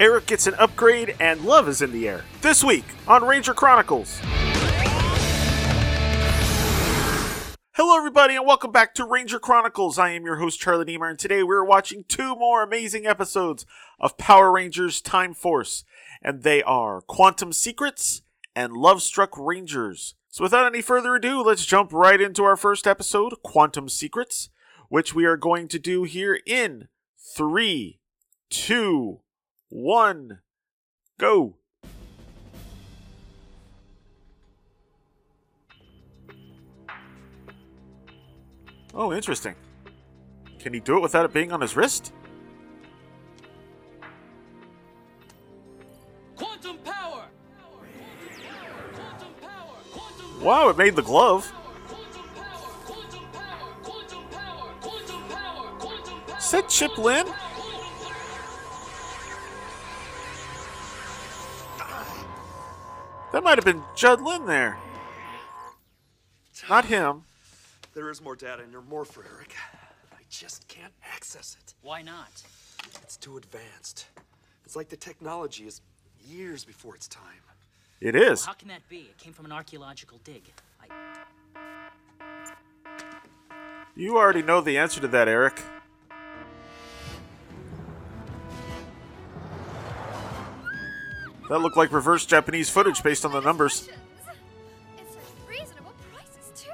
Eric gets an upgrade, and love is in the air. This week on Ranger Chronicles. Hello, everybody, and welcome back to Ranger Chronicles. I am your host, Charlie Niemer, and today we're watching two more amazing episodes of Power Rangers Time Force, and they are Quantum Secrets and Love Struck Rangers. So, without any further ado, let's jump right into our first episode, Quantum Secrets, which we are going to do here in three, two, one, go. Oh, interesting. Can he do it without it being on his wrist? Quantum power! Quantum power! Quantum Wow, it made the glove. quantum power! Quantum That might have been Judd Lynn there. Not him. There is more data in your morpher, Eric. I just can't access it. Why not? It's too advanced. It's like the technology is years before its time. It is. How can that be? It came from an archaeological dig. I... You already know the answer to that, Eric. That looked like reverse Japanese footage based on the numbers. It's such reasonable prices too.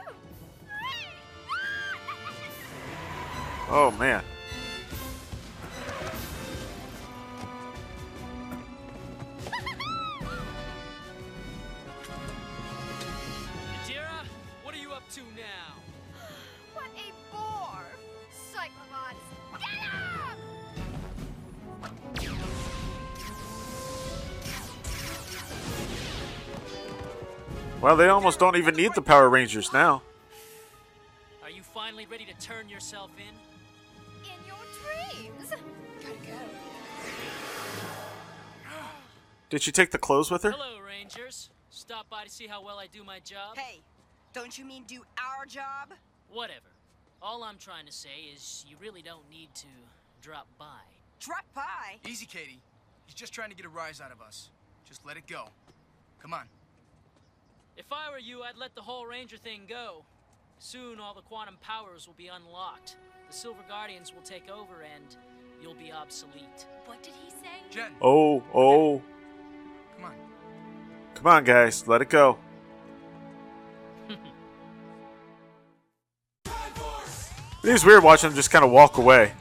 Oh man. Well, they almost don't even need the Power Rangers now. Are you finally ready to turn yourself in? In your dreams. Gotta go. Did she take the clothes with her? Hello, Rangers. Stop by to see how well I do my job? Hey, don't you mean do our job? Whatever. All I'm trying to say is you really don't need to drop by. Drop by. Easy, Katie. He's just trying to get a rise out of us. Just let it go. Come on. If I were you, I'd let the whole Ranger thing go. Soon all the quantum powers will be unlocked. The Silver Guardians will take over and you'll be obsolete. What did he say? Jen, Oh, oh. come on. Come on, guys. Let it go. It is weird watching them just kind of walk away.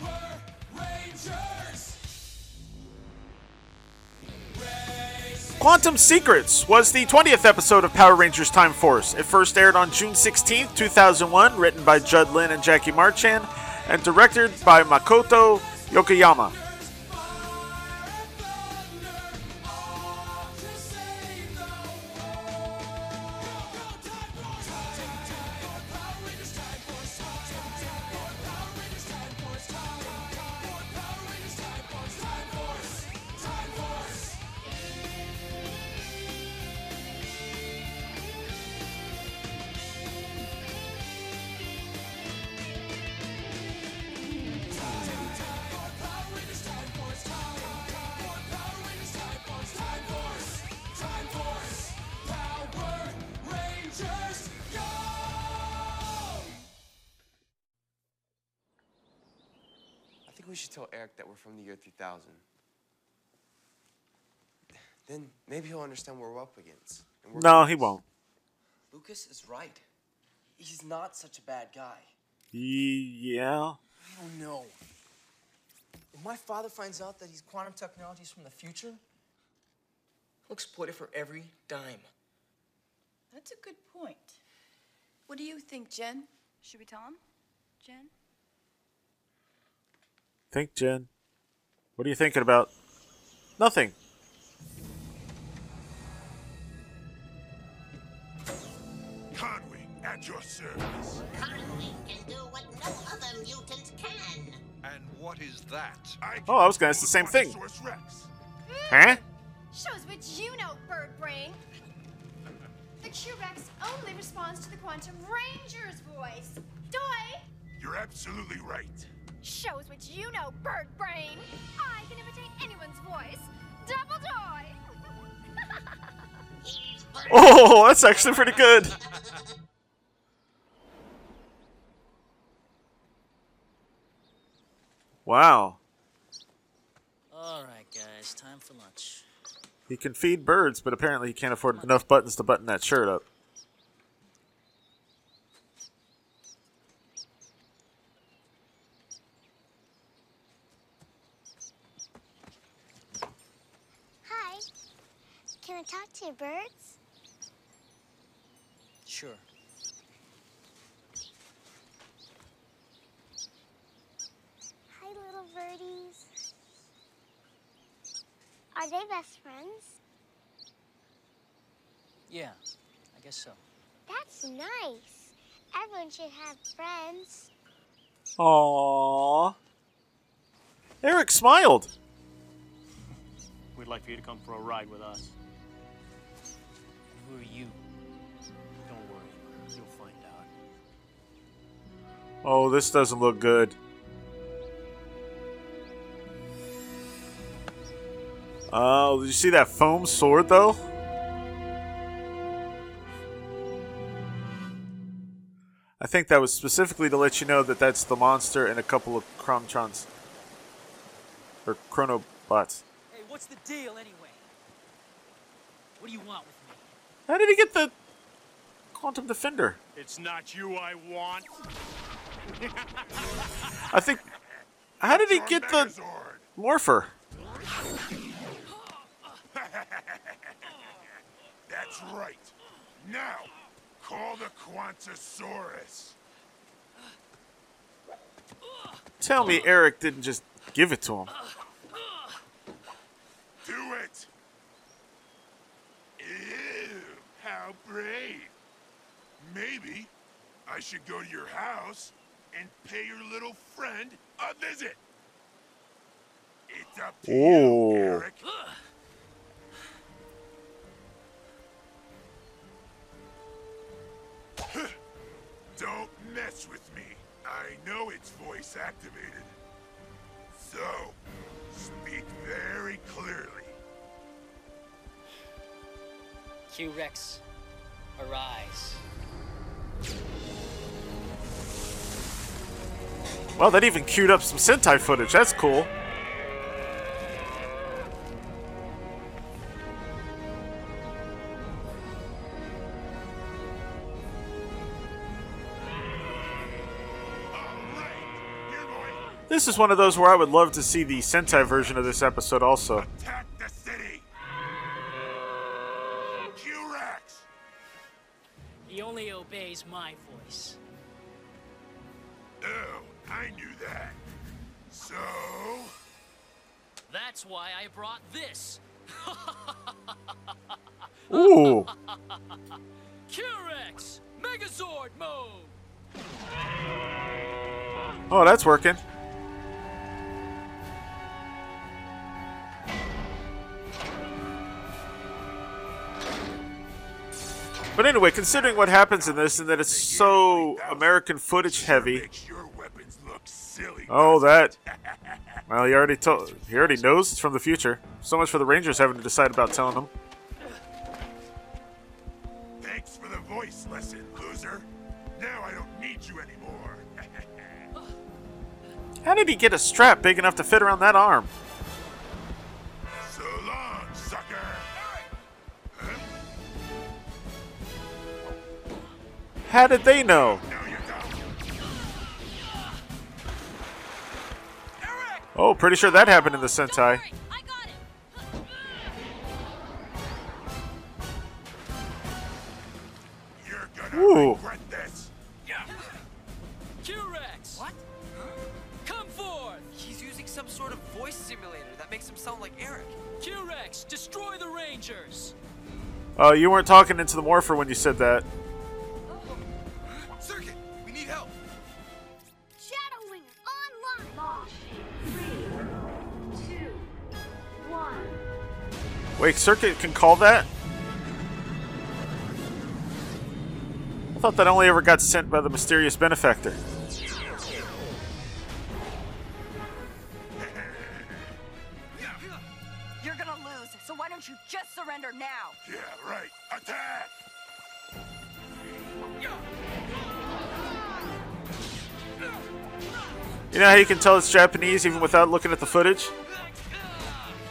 Quantum Secrets was the 20th episode of Power Rangers Time Force. It first aired on June 16, 2001, written by Judd Lynn and Jackie Marchand, and directed by Makoto Yokoyama. Year 3000. Then maybe he'll understand what we're up against. and work No, with he won't. Lucas is right. He's not such a bad guy. Yeah. I don't know. If my father finds out that he's quantum technologies from the future, he'll exploit it for every dime. That's a good point. What do you think, Jen? Should we tell him? Jen? Think, Jen. What are you thinking about? Nothing. Conway, at your service. Conway can do what no other mutant can. And what is that? I Oh, I was gonna ask the same thing. Source Rex. Huh? Shows what you know, bird brain. The Q-Rex only responds to the Quantum Ranger's voice. Doi! You're absolutely right. Shows what you know, bird brain! I can imitate anyone's voice. Double joy! oh, that's actually pretty good. Wow. Alright, guys, time for lunch. He can feed birds, but apparently he can't afford enough buttons to button that shirt up. Talk to your birds? Sure. Hi, little birdies. Are they best friends? Yeah, I guess so. That's nice. Everyone should have friends. Aww. Eric smiled. We'd like for you to come for a ride with us. Who are you? Don't worry, you'll find out. Oh, this doesn't look good. Oh, did you see that foam sword though? I think that was specifically to let you know that that's the monster and a couple of Chrontrons. Or Chronobots. Hey, what's the deal anyway? What do you want with me? How did he get the Quantum Defender? It's not you I want. I think. How did he get the Morpher? That's right. Now, call the Quantasaurus. Tell me Eric didn't just give it to him. Do it. Ew, how brave. Maybe I should go to your house and pay your little friend a visit. It's up to you, Oh. Eric. Don't mess with me. I know it's voice activated. So, speak very clearly. Q Rex, arise. Well, that even queued up some Sentai footage. That's cool. This is one of those where I would love to see the Sentai version of this episode also. Attack only my voice. Oh, I knew that. So, That's why I brought this. Ooh. Q-Rex, Megazord mode. Oh, that's working. But anyway, considering what happens in this and that it's so American footage heavy. Oh, that. Well, he already told. He already knows it's from the future. So much for the Rangers having to decide about telling them. thanks for the voice lesson, loser. Now I don't need you anymore. How did he get a strap big enough to fit around that arm? How did they know? Oh, pretty sure that happened in the Sentai. Ooh. regret this. Q-Rex. What? Come forth. He's using some sort of voice simulator that makes him sound like Eric. Q-Rex, destroy the Rangers. Oh, you weren't talking into the morpher when you said that. Wait, Circuit can call that? I thought that only ever got sent by the mysterious benefactor. You're gonna knows, so why don't you just surrender now? Yeah, right. Attack! You know how you can tell it's Japanese even without looking at the footage?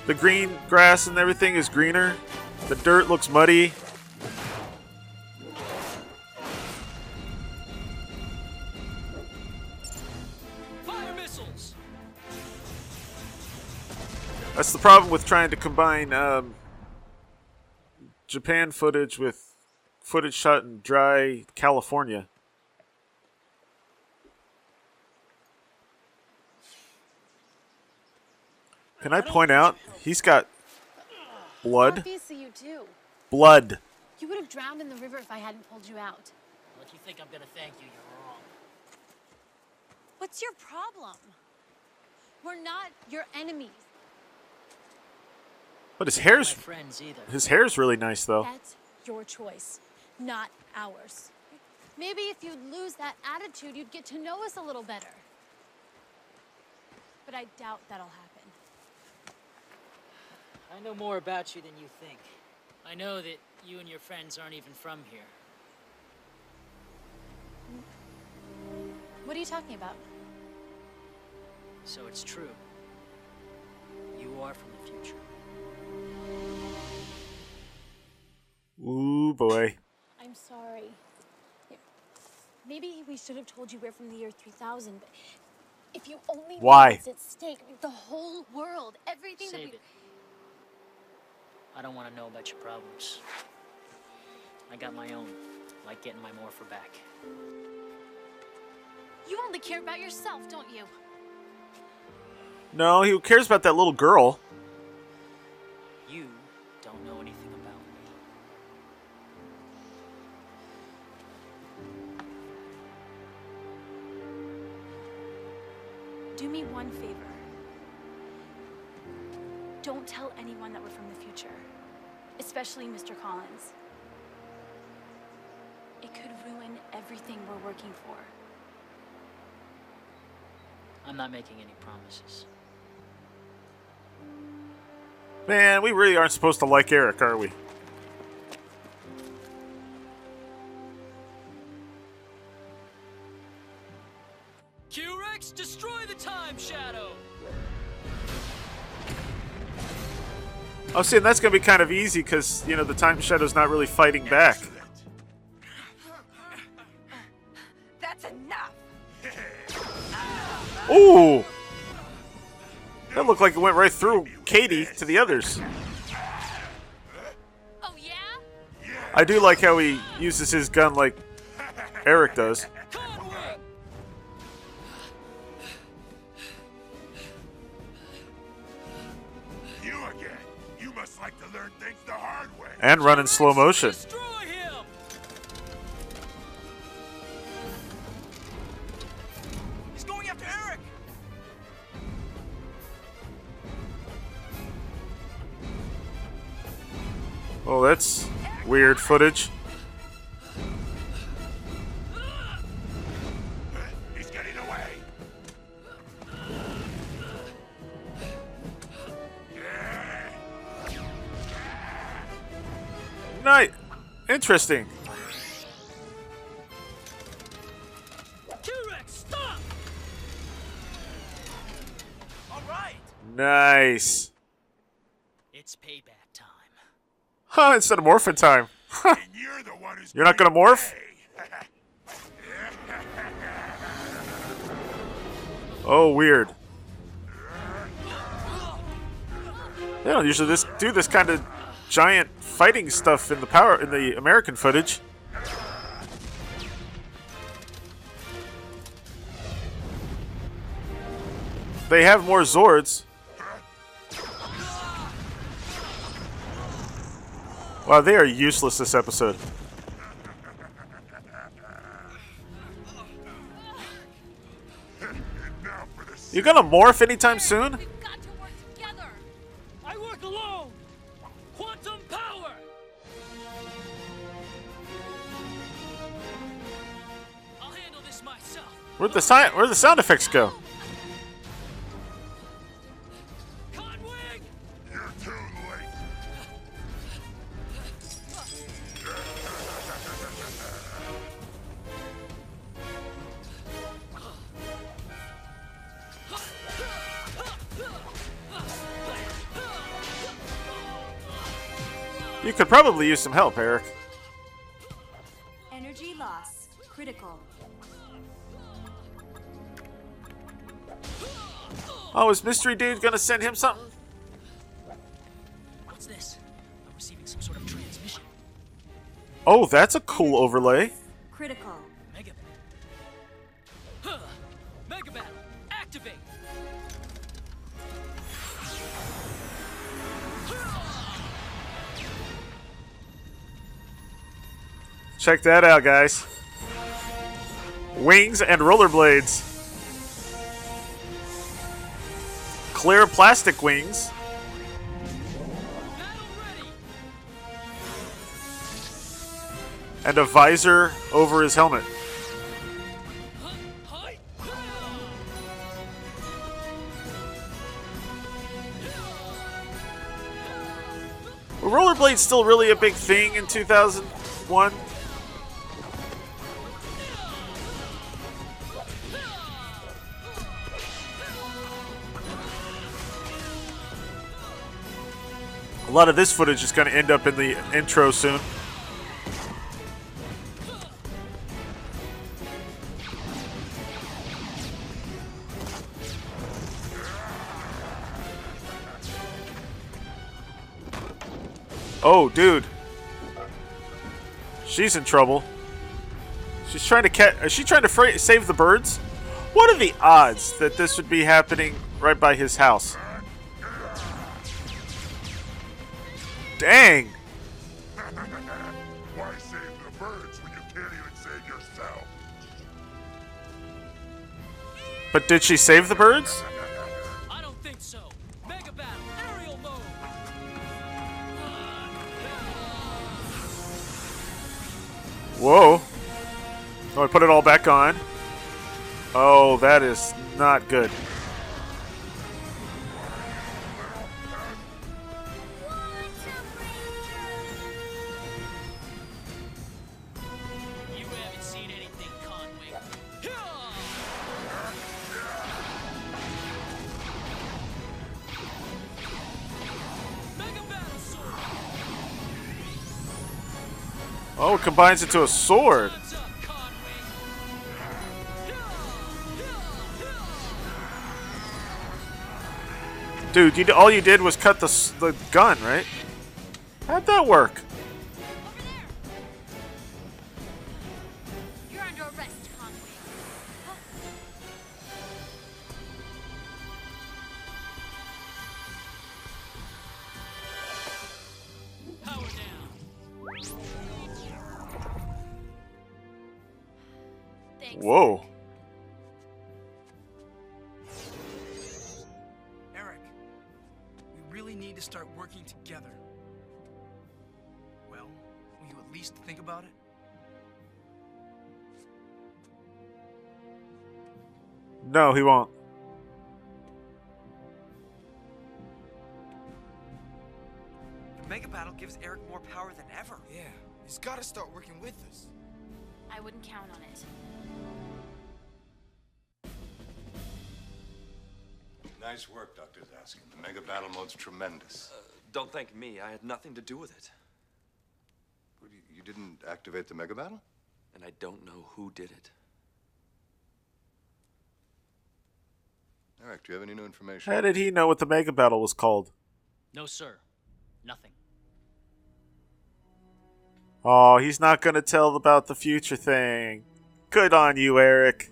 The green grass and everything is greener. The dirt looks muddy. Fire missiles! That's the problem with trying to combine um, Japan footage with footage shot in dry California. Can I point out he's got blood? Obviously, you do. Blood. You would have drowned in the river if I hadn't pulled you out. Well, if you think I'm gonna thank you, you're wrong. What's your problem? We're not your enemies. But his My hair's friends either. his hair's really nice though. That's your choice, not ours. Maybe if you'd lose that attitude, you'd get to know us a little better. But I doubt that'll happen. I know more about you than you think. I know that you and your friends aren't even from here. What are you talking about? So it's true. You are from the future. Ooh boy. I'm sorry. Maybe we should have told you we're from the year 3000, but if you only knew Why? what's at stake, the whole world, everything that we... it. I don't want to know about your problems. I got my own, like getting my morpher back. You only care about yourself, don't you? No, he cares about that little girl. Anyone that we're from the future, especially Mr. Collins. It could ruin everything we're working for. I'm not making any promises. Man, we really aren't supposed to like Eric, are we? Oh, see, and that's gonna be kind of easy because you know the Time Shadow's not really fighting back. That's enough. Ooh, that looked like it went right through Katie to the others. Oh, yeah? I do like how he uses his gun like Eric does. And run in slow motion. Destroy him! He's going after Eric. Oh, that's weird footage. Night. Interesting. Q-Rex, stop! All right. Nice. It's payback time. Huh, instead of morphin' time. and you're the one who's You're not gonna morph? Oh, weird. They don't usually this do this kind of giant fighting stuff in the power in the American footage. They have more Zords. Wow, they are useless this episode. You gonna morph anytime soon? Where'd the si where'd the sound effects go? You could probably use some help, Eric. Oh, is Mystery Dude gonna send him something? What's this? I'm receiving some sort of transmission. Oh, that's a cool overlay. Critical. Mega. Huh. Mega Battle. Activate. Check that out, guys. Wings and rollerblades. Clear plastic wings. And a visor over his helmet. Rollerblades still really a big thing in 2001? Lot of this footage is going to end up in the intro soon. Oh, dude. She's in trouble. She's trying to catch. Is she trying to save the birds? What are the odds that this would be happening right by his house? Dang. Why save the birds when you can't even save yourself? But did she save the birds? I don't think so. Mega Battle. Aerial mode. Whoa. Oh, I put it all back on. Oh, that is not good. Combines into a sword. Dude, you, all you did was cut the, the gun, right? How'd that work? Well, will you at least think about it? No, he won't. The Mega Battle gives Eric more power than ever. Yeah, he's got to start working with us. I wouldn't count on it. Nice work, Dr. Zaskin. The mega battle mode's tremendous. Uh, don't thank me. I had nothing to do with it. What, you- You didn't activate the mega battle? And I don't know who did it. Eric, do you have any new information? How did he know what the Mega Battle was called? No, sir. Nothing. Oh, he's not going to tell about the future thing. Good on you, Eric.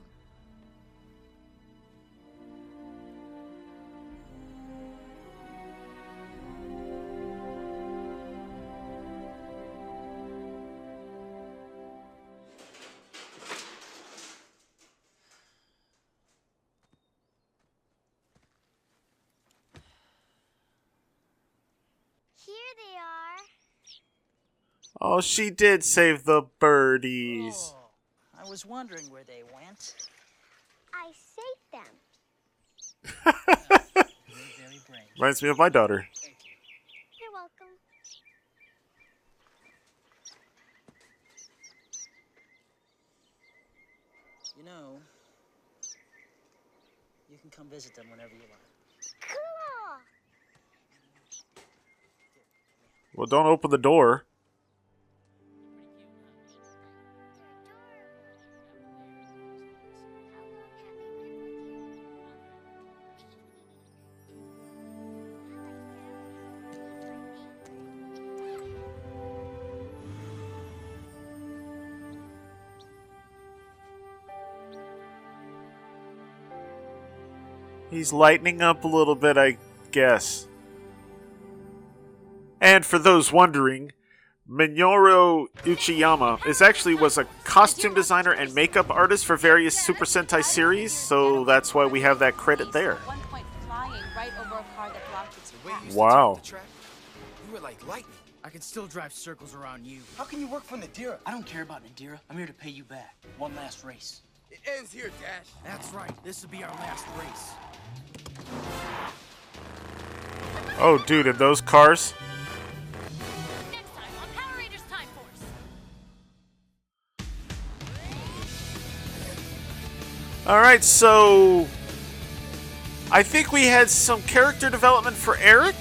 Oh, she did save the birdies. Oh, I was wondering where they went. I saved them. You're very brave. Reminds me of my daughter. You're welcome. You know, you can come visit them whenever you like. Cool. Well, don't open the door. He's lightening up a little bit, I guess. And for those wondering, Minoru Uchiyama is actually was a costume designer and makeup artist for various Super Sentai series, so that's why we have that credit there. Wow. You were like lightning. I can still drive circles around you. How can you work for Nadira? I don't care about Nadira. I'm here to pay you back. One last race. It ends here, Dash. That's right. This will be our last race. Oh, dude, and those cars? All right, so I think we had some character development for Eric.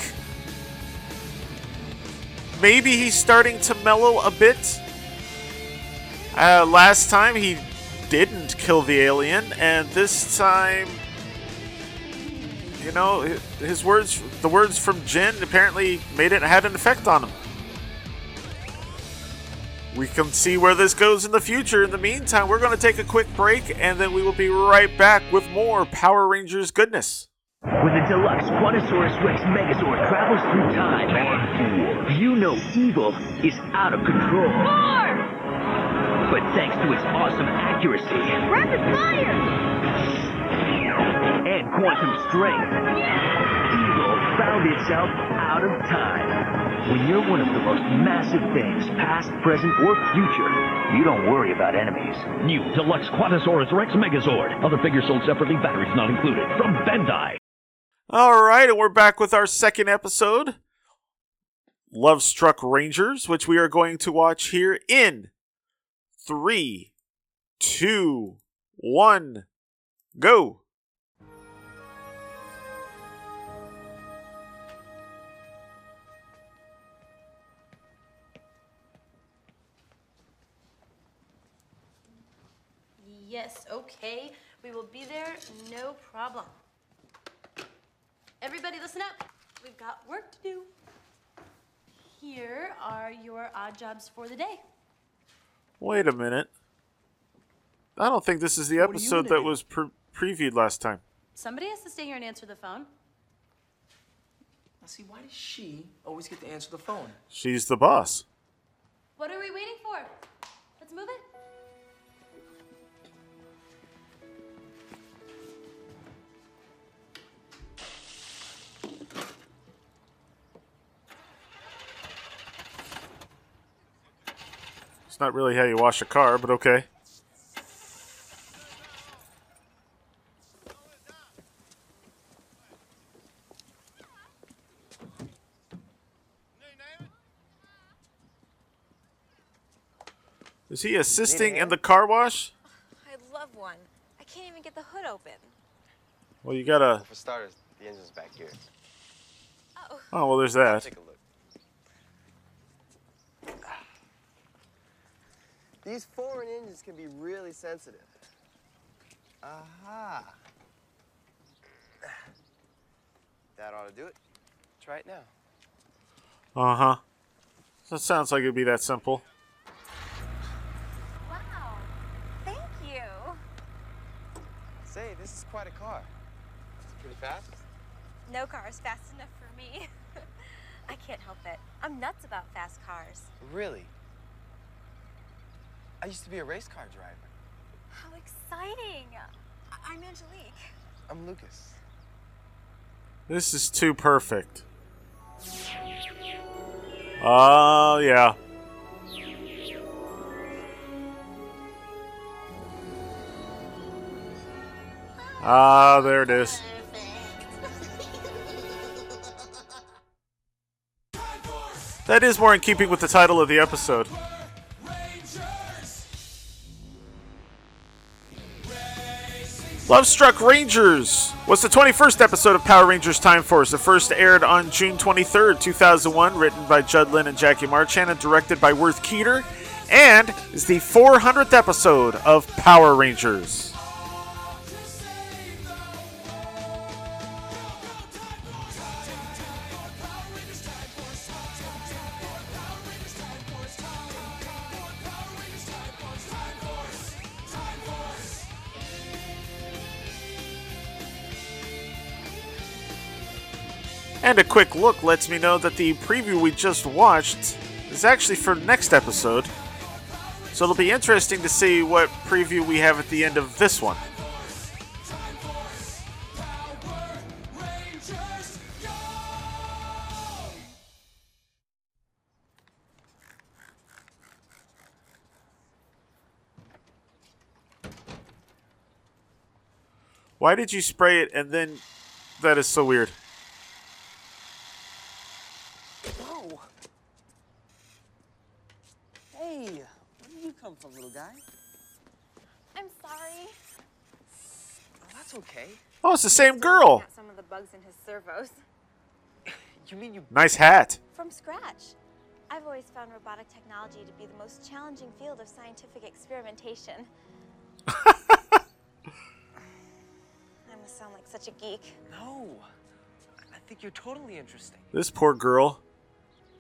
Maybe he's starting to mellow a bit. Uh, last time he didn't kill the alien, and this time, you know, his words, the words from Jen, apparently made it had an effect on him. We can see where this goes in the future. In the meantime, we're going to take a quick break, and then we will be right back with more Power Rangers goodness. When the deluxe Quantasaurus Rex Megazord travels through time, you know evil is out of control. But thanks to its awesome accuracy Rapid fire! And quantum strength, evil found itself out of time. When you're one of the most massive things, past, present, or future, you don't worry about enemies. New Deluxe Quantasaurus Rex Megazord. Other figures sold separately, batteries not included. From Bandai. All right, and we're back with our second episode, Love Struck Rangers, which we are going to watch here in three, two, one, go. Yes, okay. We will be there, no problem. Everybody listen up. We've got work to do. Here are your odd jobs for the day. Wait a minute. I don't think this is the What are you episode that do? was pre- previewed last time. Somebody has to stay here and answer the phone. Now, see, why does she always get to answer the phone? She's the boss. What are we waiting for? Let's move it. Not really how you wash a car, but okay. Is he assisting in the car wash? I'd love one. I can't even get the hood open. Well, you gotta. For starters, the engine's back here. Oh, well, there's that. Take a look. These foreign engines can be really sensitive. Aha. That ought to do it. Try it now. Uh huh. That sounds like it'd be that simple. Wow. Thank you. Say, this is quite a car. It's pretty fast. No car is fast enough for me. I can't help it. I'm nuts about fast cars. Really? I used to be a race car driver. How exciting! I- I'm Angelique. I'm Lucas. This is too perfect. Oh, yeah. Ah, there it is. That is more in keeping with the title of the episode. Love Struck Rangers was the 21st episode of Power Rangers Time Force. It first aired on June 23rd, 2001, written by Judd Lynn and Jackie Marchand and directed by Worth Keeter, and is the 400th episode of Power Rangers. And a quick look lets me know that the preview we just watched is actually for next episode. So it'll be interesting to see what preview we have at the end of this one. Why did you spray it and then that is so weird? Whoa. Hey, where did you come from, little guy? I'm sorry. Oh, that's okay. Oh, it's the same girl. Some of the bugs in his servos. You mean you Nice hat. From scratch. I've always found robotic technology to be the most challenging field of scientific experimentation. I must sound like such a geek. No. I think you're totally interesting. This poor girl.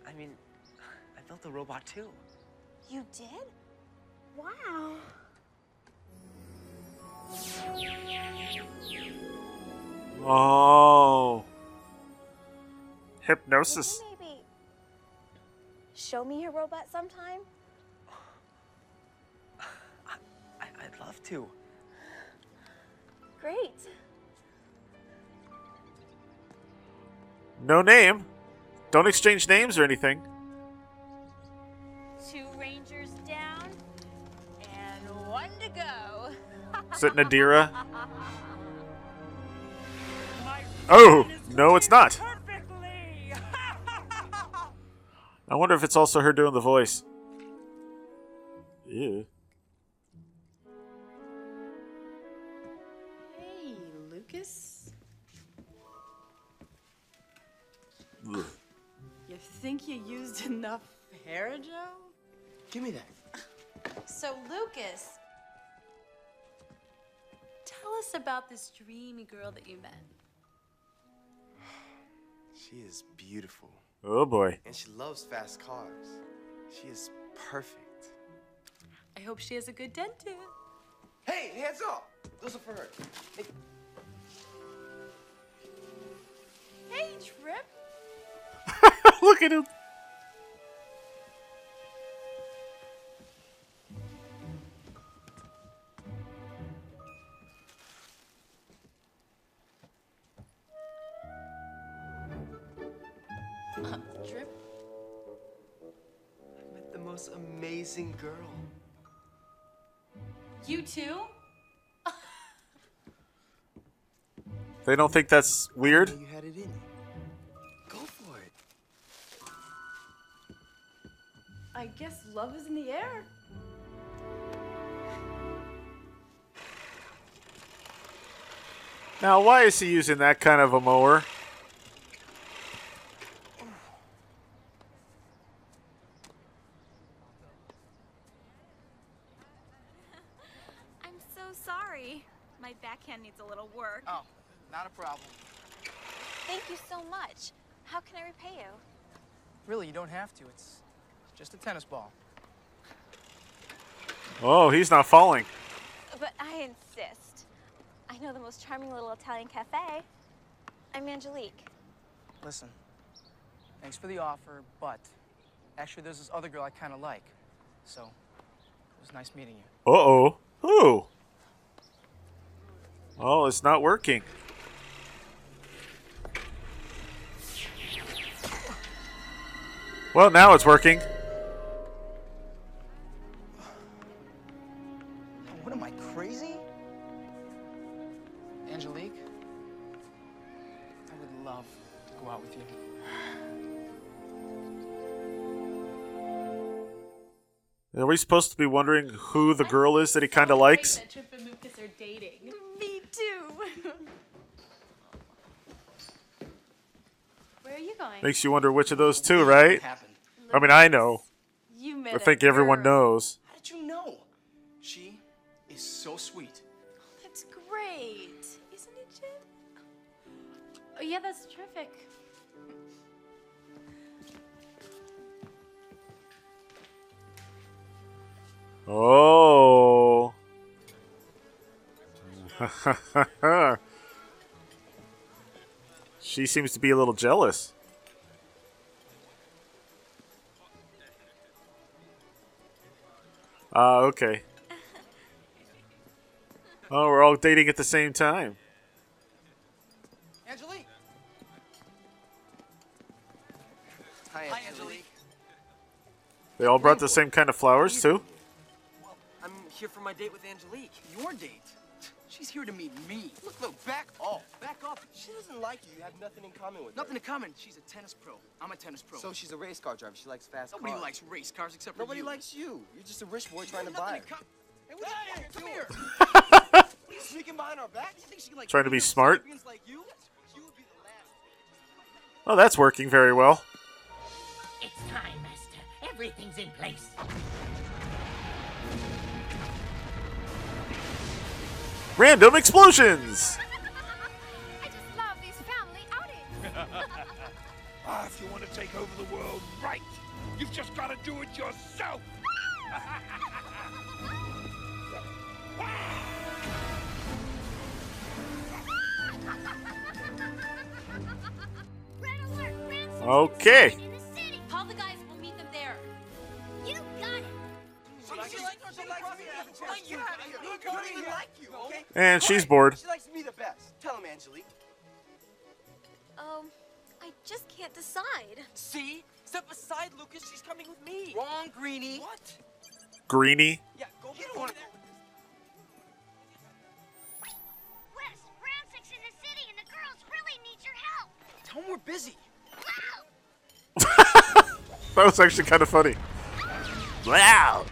I mean, I built a robot too. You did? Wow. Oh. Hypnosis. Maybe show me your robot sometime? I- I'd love to. Great. No name. Don't exchange names or anything. Is it Nadira? Oh, no, it's not. I wonder if it's also her doing the voice. Ew. Hey, Lucas. Ugh. You think you used enough hair, Joe? Give me that. So, Lucas, tell us about this dreamy girl that you met. She is beautiful. Oh boy. And she loves fast cars. She is perfect. I hope she has a good dentist. Hey, hands up! Those are for her. Hey. Hey, Trip. Look at him. Trip? I met the most amazing girl. You too? They don't think that's weird? You had it in. Go for it. I guess love is in the air. Now, why is he using that kind of a mower? I'm so sorry. My backhand needs a little work. Oh, not a problem. Thank you so much. How can I repay you? Really, you don't have to. It's just a tennis ball. Oh, he's not falling. But I insist. I know the most charming little Italian cafe. I'm Angelique. Listen, thanks for the offer, but actually, there's this other girl I kind of like. So, it was nice meeting you. Uh oh. Who? Oh, it's not working. Well, now it's working. What am I, crazy? Angelique? I would love to go out with you. Are we supposed to be wondering who the girl is that he kind of likes? That Trip and Lucas are dating. Me too. Where are you going? Makes you wonder which of those two, right? I mean, I know. You met I a think everyone girl. knows. How did you know? She is so sweet. Oh, That's great, isn't it, Jen? Oh yeah, that's terrific. Oh. she seems to be a little jealous. Ah, okay. Oh, we're all dating at the same time. Angelique. Hi, Angelique. They all brought the same kind of flowers, too? I'm here for my date with Angelique. Your date? She's here to meet me. Look, look, back off. Back off. She doesn't like you. You have nothing in common with Nothing in common. She's a tennis pro. I'm a tennis pro. So she's a race car driver. She likes fast Nobody cars. likes race cars except for Nobody you. likes you. You're just a rich boy trying to buy in her. com- Hey, what are you come here. What are you sneaking behind our back? You think she can like Trying to be smart? Like you? You would be the last. Oh, that's working very well. It's time, Master. Everything's in place. Random explosions! I just love these family outings. ah, if you want to take over the world right, you've just got to do it yourself. Okay. I don't even like you, okay? And she's bored. She likes me the best. Tell him, Angelique. Um, I just can't decide. See? Step aside, Lucas. She's coming with me. Wrong, Greenie. What? Greeny. Yeah, go get one. Wes, Ransik's in the city and the girls really need your help. Tell him we're busy. Wow. That was actually kind of funny. Wow.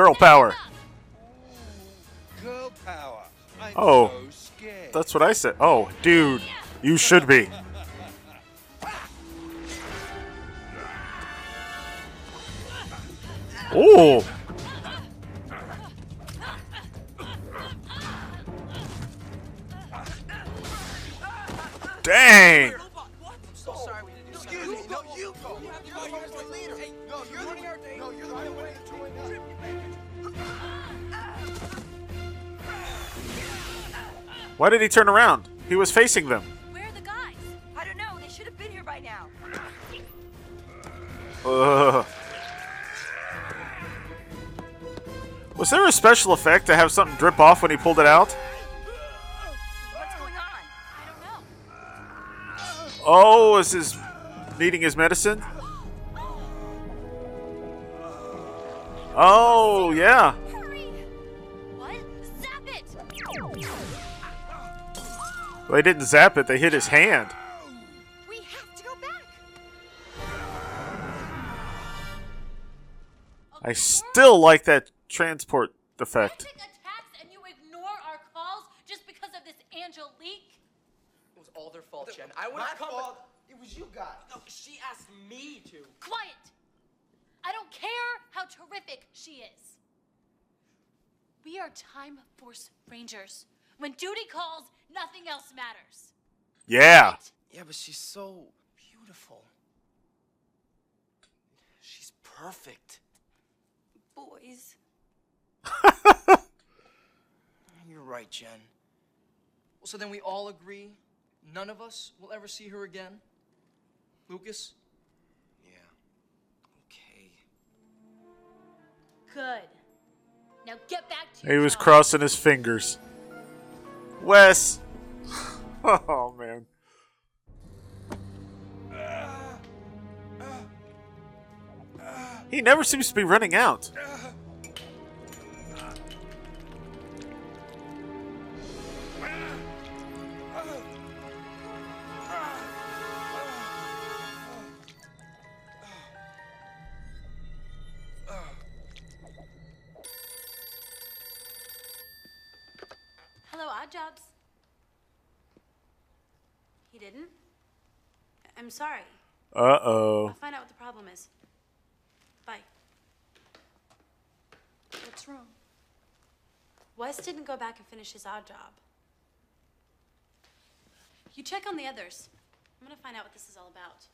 Girl power. Girl power. I'm Oh. so scared. That's what I said. Oh, dude. You should be. Oh. Dang. Why did he turn around? He was facing them. Where are the guys? I don't know. They should have been here by now. Ugh. Was there a special effect to have something drip off when he pulled it out? What's going on? I don't know. Oh, is his needing his medicine? Oh, yeah. Well, they didn't zap it, they hit his hand. We have to go back. I still like that transport effect. attacks and you ignore our calls just because of this Angelique? It was all their fault, Jen. I would My have come. fault. It was you guys. No, she asked me to. Quiet! I don't care how terrific she is. We are Time Force Rangers. When duty calls, nothing else matters. Yeah. Yeah, but she's so beautiful. She's perfect. Boys. You're right, Jen. Well, so then we all agree none of us will ever see her again? Lucas? Yeah. Okay. Good. Now get back to He was crossing his fingers. Wes. Oh, man. He never seems to be running out. I'm sorry. Uh oh. I'll find out what the problem is. Bye. What's wrong? Wes didn't go back and finish his odd job. You check on the others. I'm gonna find out what this is all about.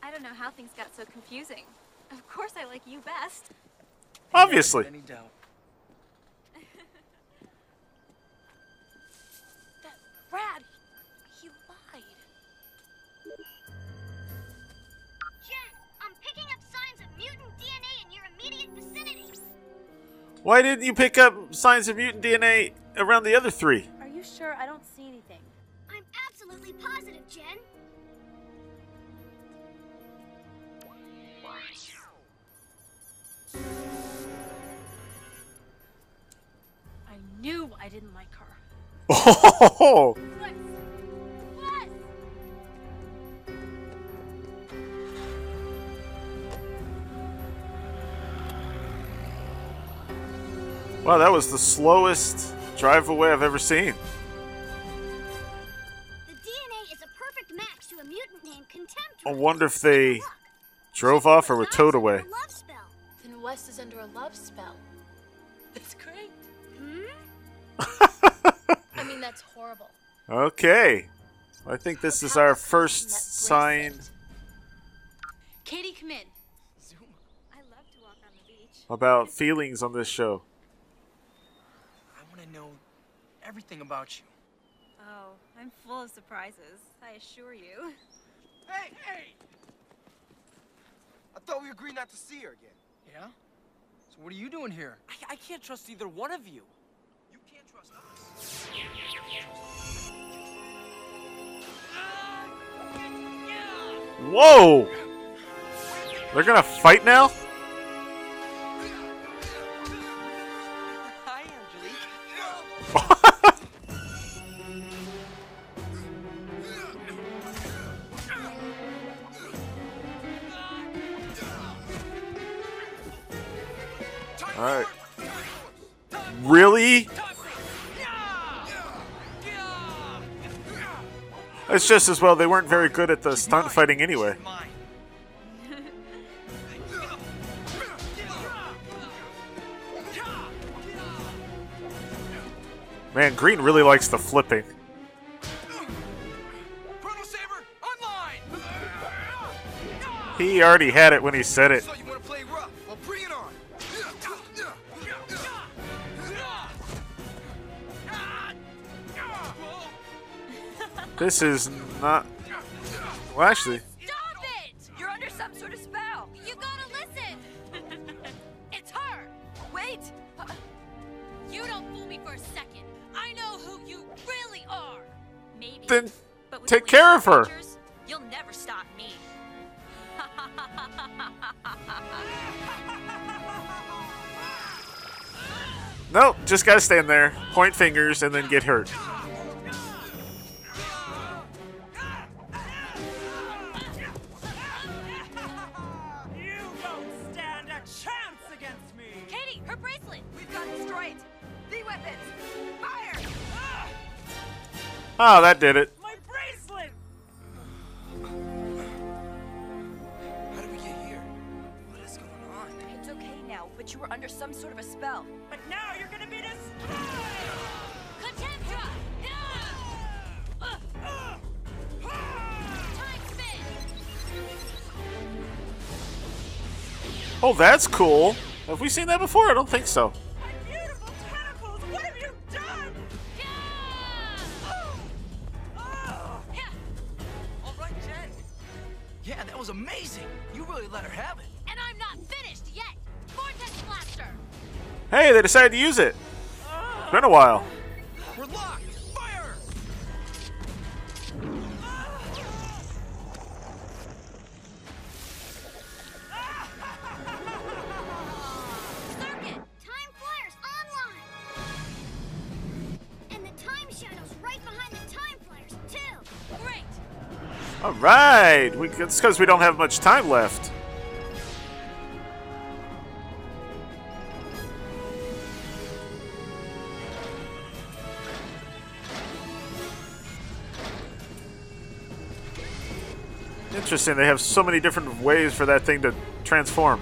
I don't know how things got so confusing. Of course I like you best. Obviously. Any doubt. Why didn't you pick up signs of mutant DNA around the other three? Are you sure? I don't see anything. I'm absolutely positive, Jen. I knew I didn't like her. Oh, wow, that was the slowest drive away I've ever seen. The DNA is a perfect match to a mutant named Contempt. I wonder if they drove off or were towed away. Love spell. Then Wes is under a love spell. That's great. Hmm? I mean, that's horrible. Okay. I think this is our first sign Katie, come in. I love to walk on the beach. about feelings on this show. I want to know everything about you. Oh, I'm full of surprises, I assure you. Hey, hey! I thought we agreed not to see her again. Yeah? So what are you doing here? I, I can't trust either one of you. You can't trust us. Whoa! They're gonna fight now? It's just as well they weren't very good at the stunt fighting anyway. Man, Green really likes the flipping. He already had it when he said it. This is not. Well, actually, Stop it! You're under some sort of spell. You gotta listen. it's her. Wait. Uh, You don't fool me for a second. I know who you really are. Maybe. then take care of her. You'll never stop me. Nope, just gotta stand there, point fingers, and then get hurt. Oh, that did it. My bracelet. How did we get here? What is going on? It's okay now, but you were under some sort of a spell. But now you're gonna be destroyed. Contemptra! Time spin! Oh, that's cool. Have we seen that before? I don't think so. Was amazing. You really let her have it. And I'm not finished yet! Vortex Blaster! Hey, they decided to use it. It's been a while. All right, we, it's because we don't have much time left. Interesting, they have so many different ways for that thing to transform.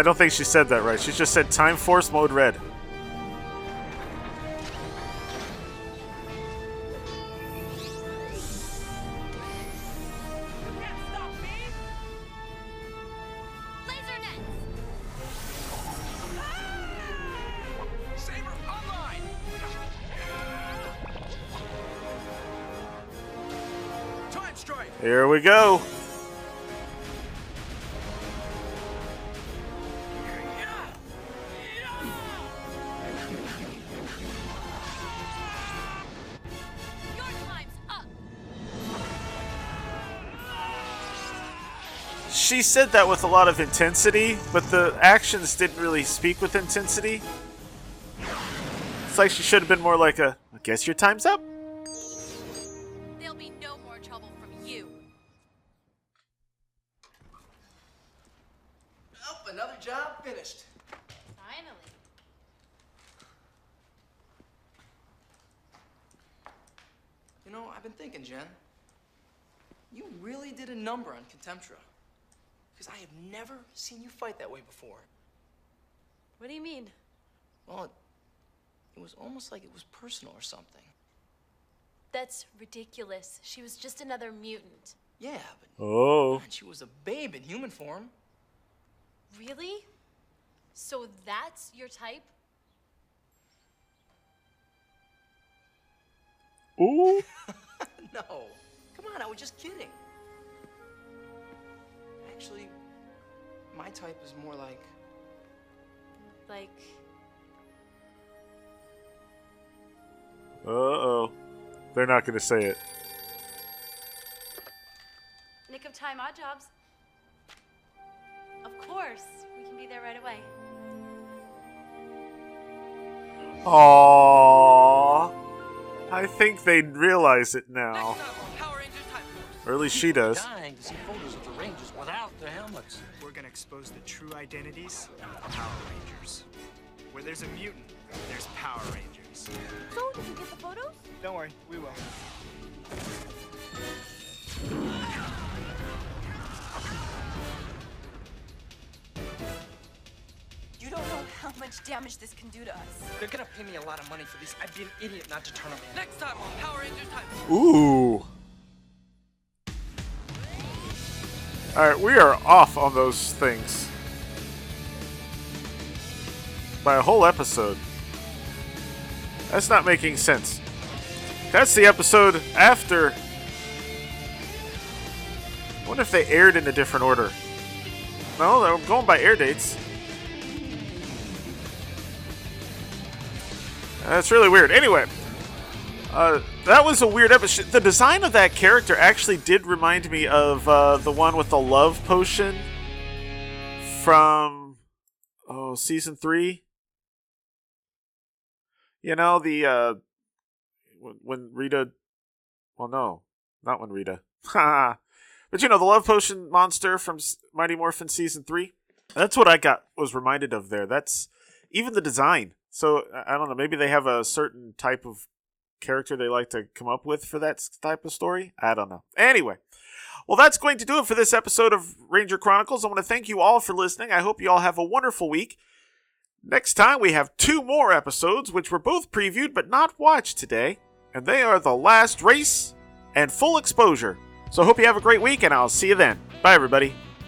I don't think she said that right. She just said Time Force Mode Red. She said that with a lot of intensity, but the actions didn't really speak with intensity. It's like she should have been more like a, I guess your time's up. There'll be no more trouble from you. Oh, another job finished. Finally. You know, I've been thinking, Jen. You really did a number on Contemptra. Because I have never seen you fight that way before. What do you mean? Well, it, it was almost like it was personal or something. That's ridiculous. She was just another mutant. Yeah, but Oh. man, she was a babe in human form. Really? So that's your type? Ooh. no. Come on, I was just kidding. Actually, my type is more like. Like, Uh oh. They're not going to say it. nick of time odd jobs. Of course. We can be there right away. Aww. I think they realize it now. Or at least she does. Gonna expose the true identities of the Power Rangers. Where there's a mutant, there's Power Rangers. So, did you get the photos? Don't worry, we will. You don't know how much damage this can do to us. They're gonna pay me a lot of money for these. I'd be an idiot not to turn them in. Next time on Power Rangers Time. Ooh. Alright, we are off on those things. By a whole episode. That's not making sense. That's the episode after. I wonder if they aired in a different order. No, they're going by air dates. That's really weird. Anyway, uh, that was a weird episode. The design of that character actually did remind me of uh, the one with the love potion from oh season three. You know the uh, when- Rita. Well, no, not when Rita. but you know the love potion monster from Mighty Morphin season three. That's what I got was reminded of there. That's even the design. So I don't know. Maybe they have a certain type of character they like to come up with for that type of story. I don't know. Anyway, well, that's going to do it for this episode of Ranger Chronicles. I want to thank you all for listening. I hope you all have a wonderful week. Next time, we have two more episodes, which were both previewed but not watched today, and they are The Last Race and Full Exposure. So I hope you have a great week, and I'll see you then. Bye, everybody.